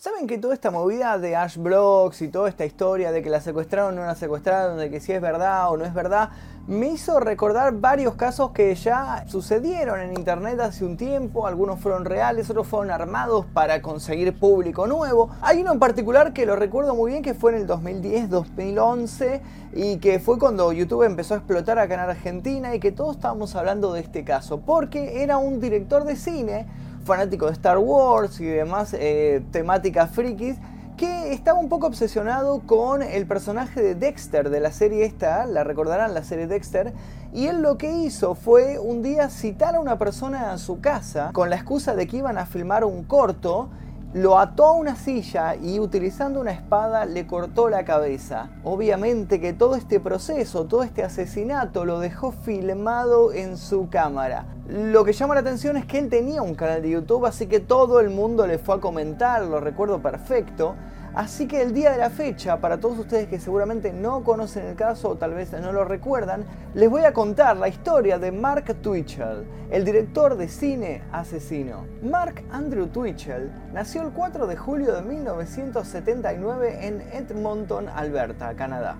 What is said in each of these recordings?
¿Saben que toda esta movida de Ash Brooks y toda esta historia de que la secuestraron o no la secuestraron, de que si es verdad o no es verdad, me hizo recordar varios casos que ya sucedieron en internet hace un tiempo, algunos fueron reales, otros fueron armados para conseguir público nuevo. Hay uno en particular que lo recuerdo muy bien que fue en el 2010-2011 y que fue cuando YouTube empezó a explotar acá en Argentina y que todos estábamos hablando de este caso, porque era un director de cine fanático de Star Wars y demás eh, temáticas frikis, que estaba un poco obsesionado con el personaje de Dexter de la serie esta, la recordarán la serie Dexter, y él lo que hizo fue un día citar a una persona a su casa con la excusa de que iban a filmar un corto lo ató a una silla y utilizando una espada le cortó la cabeza. Obviamente que todo este proceso, todo este asesinato lo dejó filmado en su cámara. Lo que llama la atención es que él tenía un canal de YouTube, así que todo el mundo le fue a comentar, lo recuerdo perfecto. Así que el día de la fecha, para todos ustedes que seguramente no conocen el caso o tal vez no lo recuerdan, les voy a contar la historia de Mark Twitchell, el director de cine asesino. Mark Andrew Twitchell nació el 4 de julio de 1979 en Edmonton, Alberta, Canadá.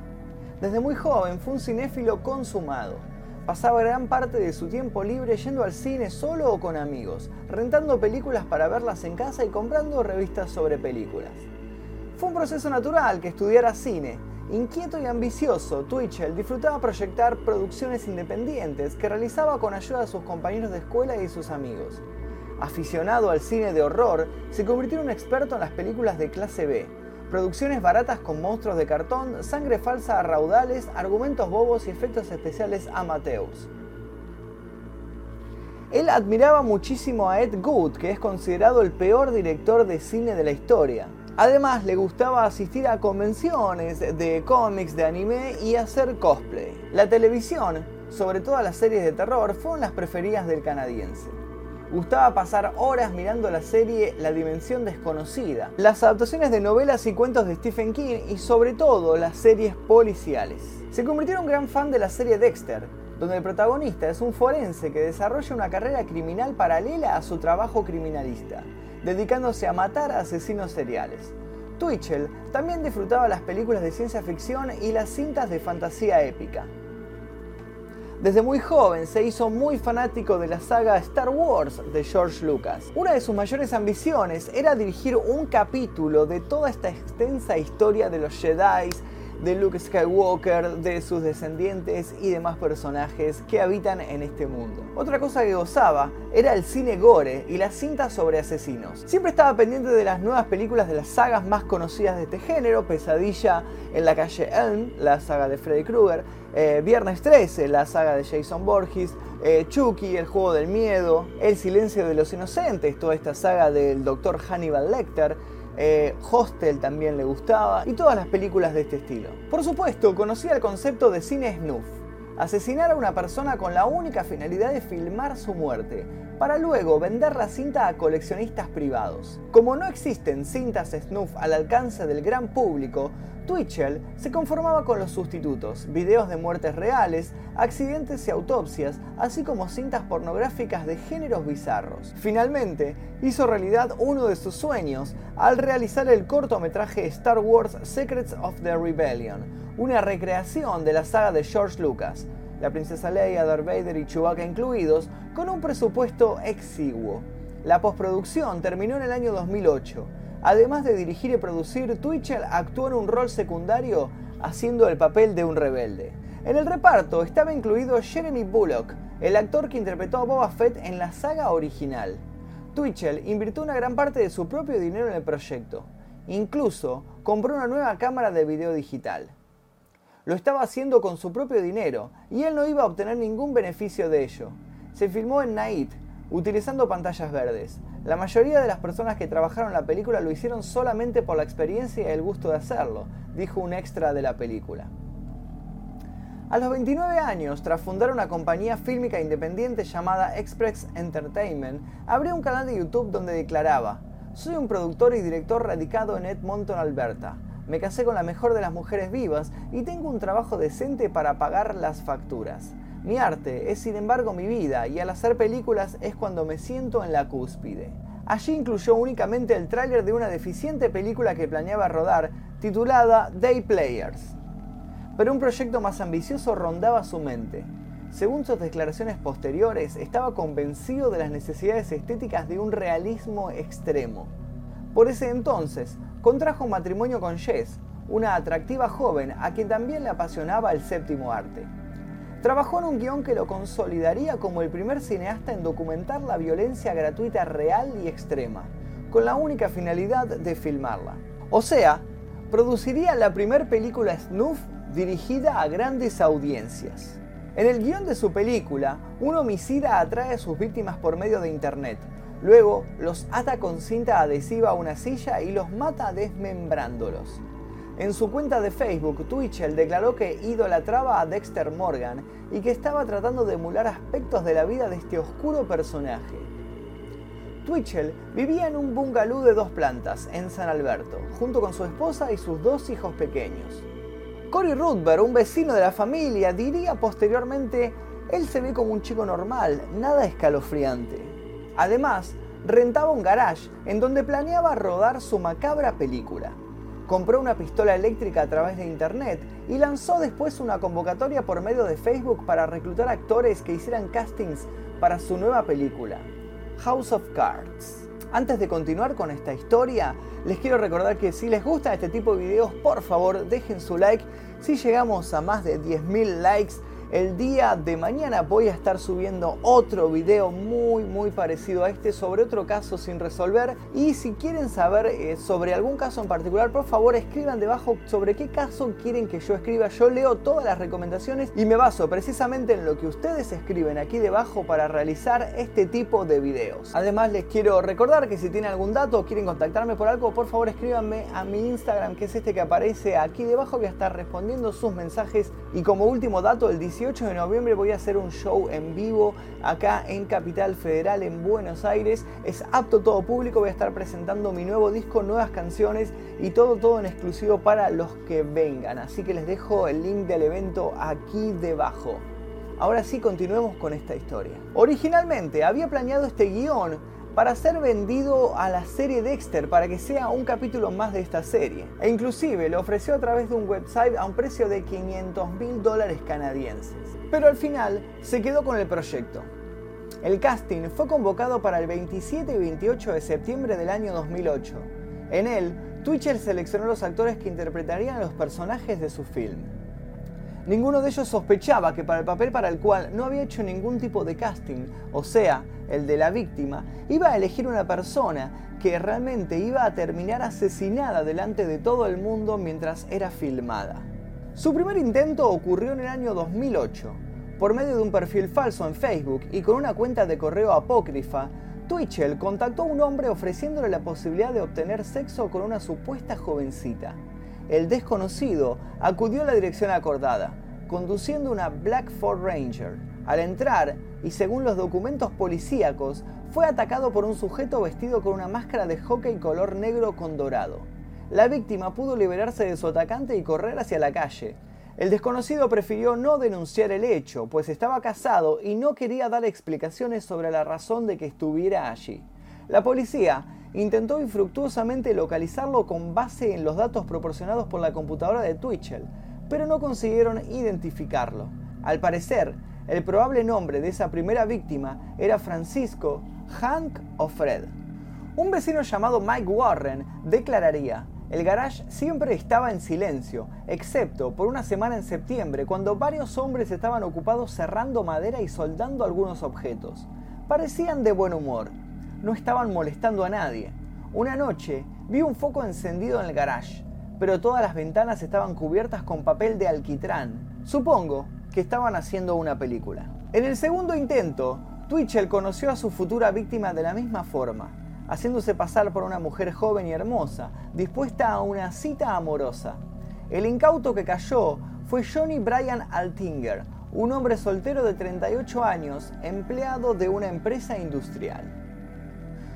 Desde muy joven fue un cinéfilo consumado. Pasaba gran parte de su tiempo libre yendo al cine solo o con amigos, rentando películas para verlas en casa y comprando revistas sobre películas. Fue un proceso natural que estudiara cine. Inquieto y ambicioso, Twitchell disfrutaba proyectar producciones independientes que realizaba con ayuda de sus compañeros de escuela y sus amigos. Aficionado al cine de horror, se convirtió en un experto en las películas de clase B, producciones baratas con monstruos de cartón, sangre falsa a raudales, argumentos bobos y efectos especiales amateurs. Él admiraba muchísimo a Ed Good, que es considerado el peor director de cine de la historia. Además, le gustaba asistir a convenciones de cómics, de anime y hacer cosplay. La televisión, sobre todo las series de terror, fueron las preferidas del canadiense. Gustaba pasar horas mirando la serie La Dimensión Desconocida, las adaptaciones de novelas y cuentos de Stephen King y sobre todo las series policiales. Se convirtió en un gran fan de la serie Dexter, donde el protagonista es un forense que desarrolla una carrera criminal paralela a su trabajo criminalista dedicándose a matar a asesinos seriales. Twitchell también disfrutaba las películas de ciencia ficción y las cintas de fantasía épica. Desde muy joven se hizo muy fanático de la saga Star Wars de George Lucas. Una de sus mayores ambiciones era dirigir un capítulo de toda esta extensa historia de los Jedi, de Luke Skywalker, de sus descendientes y demás personajes que habitan en este mundo. Otra cosa que gozaba era el cine gore y las cintas sobre asesinos. Siempre estaba pendiente de las nuevas películas de las sagas más conocidas de este género, Pesadilla en la calle Elm, la saga de Freddy Krueger, eh, Viernes 13, la saga de Jason Borges, eh, Chucky, El juego del miedo, El silencio de los inocentes, toda esta saga del Dr. Hannibal Lecter, eh, Hostel también le gustaba y todas las películas de este estilo. Por supuesto, conocía el concepto de cine snuff, asesinar a una persona con la única finalidad de filmar su muerte, para luego vender la cinta a coleccionistas privados. Como no existen cintas snuff al alcance del gran público, Twitchell se conformaba con los sustitutos, videos de muertes reales, accidentes y autopsias, así como cintas pornográficas de géneros bizarros. Finalmente, hizo realidad uno de sus sueños al realizar el cortometraje Star Wars Secrets of the Rebellion, una recreación de la saga de George Lucas, la princesa Leia, Darth Vader y Chewbacca incluidos, con un presupuesto exiguo. La postproducción terminó en el año 2008. Además de dirigir y producir, Twitchell actuó en un rol secundario haciendo el papel de un rebelde. En el reparto estaba incluido Jeremy Bullock, el actor que interpretó a Boba Fett en la saga original. Twitchell invirtió una gran parte de su propio dinero en el proyecto. Incluso compró una nueva cámara de video digital lo estaba haciendo con su propio dinero y él no iba a obtener ningún beneficio de ello. Se filmó en Nait, utilizando pantallas verdes. La mayoría de las personas que trabajaron la película lo hicieron solamente por la experiencia y el gusto de hacerlo, dijo un extra de la película. A los 29 años, tras fundar una compañía fílmica independiente llamada Express Entertainment, abrió un canal de YouTube donde declaraba, soy un productor y director radicado en Edmonton, Alberta. Me casé con la mejor de las mujeres vivas y tengo un trabajo decente para pagar las facturas. Mi arte es sin embargo mi vida y al hacer películas es cuando me siento en la cúspide. Allí incluyó únicamente el tráiler de una deficiente película que planeaba rodar, titulada Day Players. Pero un proyecto más ambicioso rondaba su mente. Según sus declaraciones posteriores, estaba convencido de las necesidades estéticas de un realismo extremo. Por ese entonces, contrajo matrimonio con Jess, una atractiva joven a quien también le apasionaba el séptimo arte. Trabajó en un guion que lo consolidaría como el primer cineasta en documentar la violencia gratuita real y extrema, con la única finalidad de filmarla. O sea, produciría la primera película snuff dirigida a grandes audiencias. En el guion de su película, un homicida atrae a sus víctimas por medio de internet. Luego los ata con cinta adhesiva a una silla y los mata desmembrándolos. En su cuenta de Facebook, Twitchell declaró que idolatraba a Dexter Morgan y que estaba tratando de emular aspectos de la vida de este oscuro personaje. Twitchell vivía en un bungalow de dos plantas en San Alberto, junto con su esposa y sus dos hijos pequeños. Cory Rudberg, un vecino de la familia, diría posteriormente, él se ve como un chico normal, nada escalofriante. Además, rentaba un garage en donde planeaba rodar su macabra película. Compró una pistola eléctrica a través de internet y lanzó después una convocatoria por medio de Facebook para reclutar actores que hicieran castings para su nueva película, House of Cards. Antes de continuar con esta historia, les quiero recordar que si les gusta este tipo de videos, por favor dejen su like. Si llegamos a más de 10.000 likes, el día de mañana voy a estar subiendo otro video muy muy parecido a este sobre otro caso sin resolver. Y si quieren saber eh, sobre algún caso en particular por favor escriban debajo sobre qué caso quieren que yo escriba. Yo leo todas las recomendaciones y me baso precisamente en lo que ustedes escriben aquí debajo para realizar este tipo de videos. Además les quiero recordar que si tienen algún dato o quieren contactarme por algo por favor escríbanme a mi Instagram que es este que aparece aquí debajo. Voy a estar respondiendo sus mensajes. Y como último dato el 18 18 de noviembre voy a hacer un show en vivo acá en Capital Federal en Buenos Aires. Es apto todo público, voy a estar presentando mi nuevo disco, nuevas canciones y todo todo en exclusivo para los que vengan. Así que les dejo el link del evento aquí debajo. Ahora sí, continuemos con esta historia. Originalmente había planeado este guion para ser vendido a la serie Dexter para que sea un capítulo más de esta serie. E inclusive lo ofreció a través de un website a un precio de 500 mil dólares canadienses. Pero al final se quedó con el proyecto. El casting fue convocado para el 27 y 28 de septiembre del año 2008. En él, Twitcher seleccionó los actores que interpretarían los personajes de su film. Ninguno de ellos sospechaba que para el papel para el cual no había hecho ningún tipo de casting, o sea, el de la víctima, iba a elegir una persona que realmente iba a terminar asesinada delante de todo el mundo mientras era filmada. Su primer intento ocurrió en el año 2008. Por medio de un perfil falso en Facebook y con una cuenta de correo apócrifa, Twitchell contactó a un hombre ofreciéndole la posibilidad de obtener sexo con una supuesta jovencita el desconocido acudió a la dirección acordada, conduciendo una Black Ford Ranger. Al entrar, y según los documentos policíacos, fue atacado por un sujeto vestido con una máscara de hockey color negro con dorado. La víctima pudo liberarse de su atacante y correr hacia la calle. El desconocido prefirió no denunciar el hecho, pues estaba casado y no quería dar explicaciones sobre la razón de que estuviera allí. La policía intentó infructuosamente localizarlo con base en los datos proporcionados por la computadora de Twitchell, pero no consiguieron identificarlo. Al parecer, el probable nombre de esa primera víctima era Francisco Hank o Fred. Un vecino llamado Mike Warren declararía, el garage siempre estaba en silencio, excepto por una semana en septiembre cuando varios hombres estaban ocupados cerrando madera y soldando algunos objetos. Parecían de buen humor, no estaban molestando a nadie. Una noche vi un foco encendido en el garage, pero todas las ventanas estaban cubiertas con papel de alquitrán. Supongo que estaban haciendo una película. En el segundo intento, Twitchell conoció a su futura víctima de la misma forma, haciéndose pasar por una mujer joven y hermosa, dispuesta a una cita amorosa. El incauto que cayó fue Johnny Bryan Altinger, un hombre soltero de 38 años, empleado de una empresa industrial.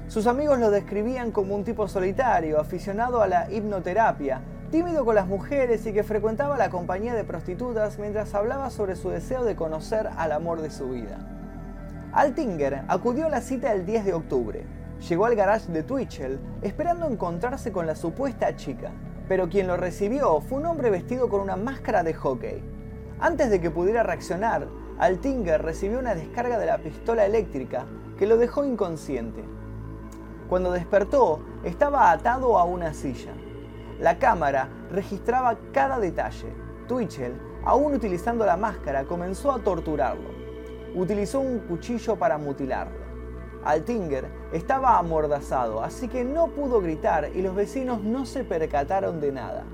Sus amigos lo describían como un tipo solitario, aficionado a la hipnoterapia, tímido con las mujeres y que frecuentaba la compañía de prostitutas mientras hablaba sobre su deseo de conocer al amor de su vida. Altinger acudió a la cita el 10 de octubre. llegó al garage de Twitchell esperando encontrarse con la supuesta chica, pero quien lo recibió fue un hombre vestido con una máscara de hockey. Antes de que pudiera reaccionar, Altinger recibió una descarga de la pistola eléctrica que lo dejó inconsciente. Cuando despertó, estaba atado a una silla. La cámara registraba cada detalle. Twitchell, aún utilizando la máscara, comenzó a torturarlo. Utilizó un cuchillo para mutilarlo. Altinger estaba amordazado, así que no pudo gritar y los vecinos no se percataron de nada.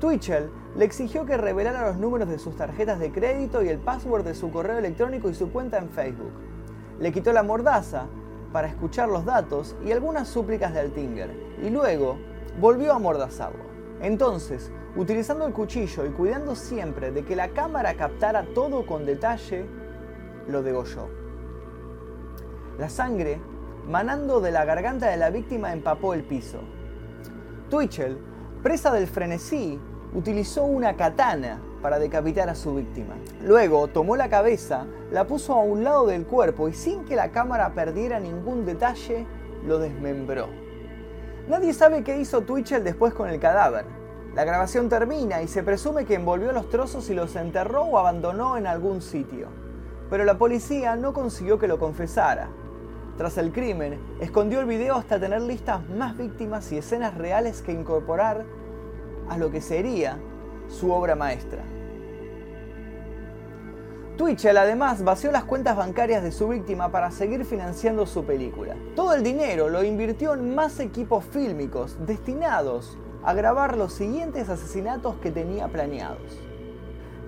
Twitchell le exigió que revelara los números de sus tarjetas de crédito y el password de su correo electrónico y su cuenta en Facebook. Le quitó la mordaza para escuchar los datos y algunas súplicas de Altinger, y luego volvió a amordazarlo. Entonces, utilizando el cuchillo y cuidando siempre de que la cámara captara todo con detalle, lo degolló. La sangre, manando de la garganta de la víctima, empapó el piso. Twitchell, presa del frenesí, utilizó una katana para decapitar a su víctima. Luego tomó la cabeza, la puso a un lado del cuerpo y sin que la cámara perdiera ningún detalle, lo desmembró. Nadie sabe qué hizo Twitchell después con el cadáver. La grabación termina y se presume que envolvió los trozos y los enterró o abandonó en algún sitio. Pero la policía no consiguió que lo confesara, tras el crimen, escondió el video hasta tener listas más víctimas y escenas reales que incorporar a lo que sería su obra maestra. Twitchell además vació las cuentas bancarias de su víctima para seguir financiando su película. Todo el dinero lo invirtió en más equipos fílmicos destinados a grabar los siguientes asesinatos que tenía planeados.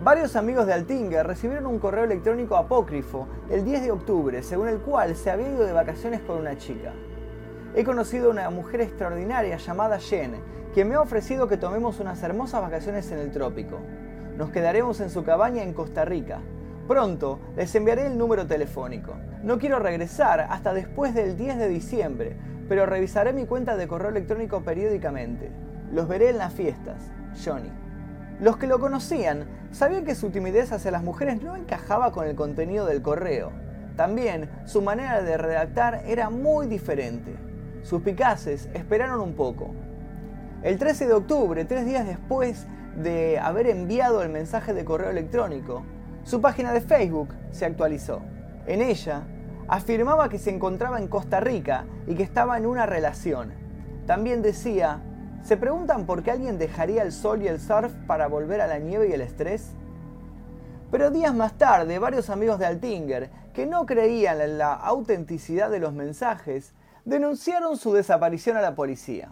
Varios amigos de Altinger recibieron un correo electrónico apócrifo el 10 de octubre, según el cual se había ido de vacaciones con una chica. He conocido a una mujer extraordinaria llamada Jen, quien me ha ofrecido que tomemos unas hermosas vacaciones en el trópico. Nos quedaremos en su cabaña en Costa Rica. Pronto les enviaré el número telefónico. No quiero regresar hasta después del 10 de diciembre, pero revisaré mi cuenta de correo electrónico periódicamente. Los veré en las fiestas. Johnny. Los que lo conocían sabían que su timidez hacia las mujeres no encajaba con el contenido del correo. También su manera de redactar era muy diferente. Sus picaces esperaron un poco. El 13 de octubre, tres días después de haber enviado el mensaje de correo electrónico, su página de Facebook se actualizó. En ella afirmaba que se encontraba en Costa Rica y que estaba en una relación. También decía ¿Se preguntan por qué alguien dejaría el sol y el surf para volver a la nieve y el estrés? Pero días más tarde, varios amigos de Altinger, que no creían en la autenticidad de los mensajes, denunciaron su desaparición a la policía.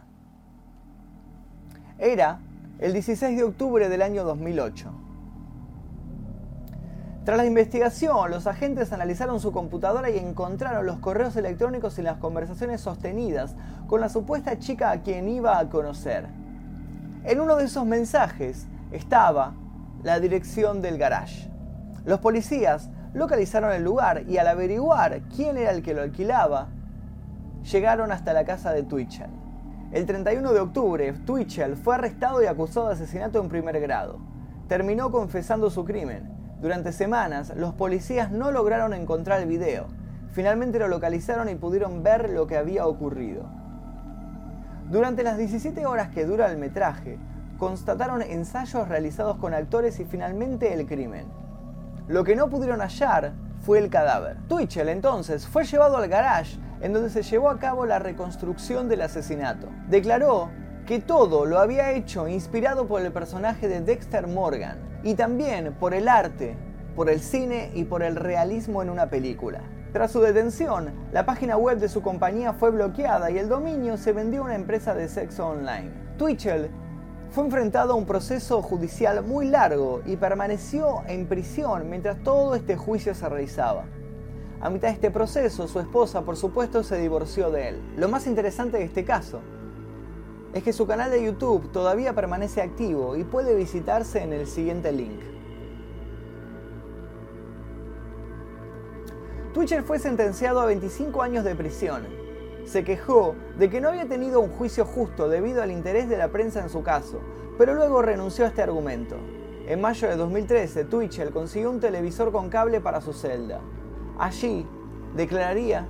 Era el 16 de octubre del año 2008. Tras la investigación, los agentes analizaron su computadora y encontraron los correos electrónicos y las conversaciones sostenidas con la supuesta chica a quien iba a conocer. En uno de esos mensajes estaba la dirección del garage. Los policías localizaron el lugar y al averiguar quién era el que lo alquilaba, llegaron hasta la casa de Twitchell. El 31 de octubre, Twitchell fue arrestado y acusado de asesinato en primer grado. Terminó confesando su crimen durante semanas, los policías no lograron encontrar el video. Finalmente lo localizaron y pudieron ver lo que había ocurrido. Durante las 17 horas que dura el metraje, constataron ensayos realizados con actores y finalmente el crimen. Lo que no pudieron hallar fue el cadáver. Twitchell entonces fue llevado al garage en donde se llevó a cabo la reconstrucción del asesinato. Declaró que todo lo había hecho inspirado por el personaje de Dexter Morgan y también por el arte, por el cine y por el realismo en una película. Tras su detención, la página web de su compañía fue bloqueada y el dominio se vendió a una empresa de sexo online. Twitchell fue enfrentado a un proceso judicial muy largo y permaneció en prisión mientras todo este juicio se realizaba. A mitad de este proceso, su esposa, por supuesto, se divorció de él. Lo más interesante de este caso es que su canal de YouTube todavía permanece activo y puede visitarse en el siguiente link. Twitcher fue sentenciado a 25 años de prisión. Se quejó de que no había tenido un juicio justo debido al interés de la prensa en su caso, pero luego renunció a este argumento. En mayo de 2013, Twitchell consiguió un televisor con cable para su celda. Allí declararía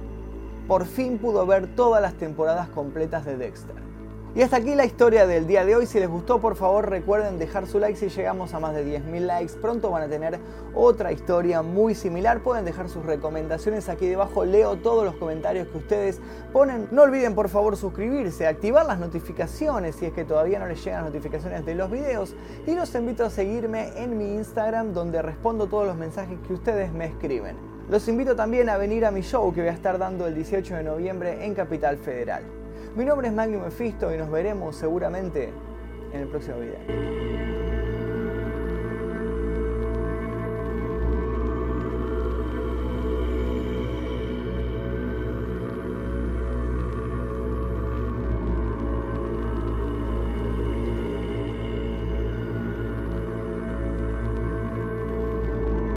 por fin pudo ver todas las temporadas completas de Dexter. Y hasta aquí la historia del día de hoy. Si les gustó, por favor recuerden dejar su like. Si llegamos a más de 10.000 likes, pronto van a tener otra historia muy similar. Pueden dejar sus recomendaciones aquí debajo. Leo todos los comentarios que ustedes ponen. No olviden, por favor, suscribirse, activar las notificaciones si es que todavía no les llegan las notificaciones de los videos. Y los invito a seguirme en mi Instagram, donde respondo todos los mensajes que ustedes me escriben. Los invito también a venir a mi show que voy a estar dando el 18 de noviembre en Capital Federal. Mi nombre es Magnum Mephisto y nos veremos seguramente en el próximo video.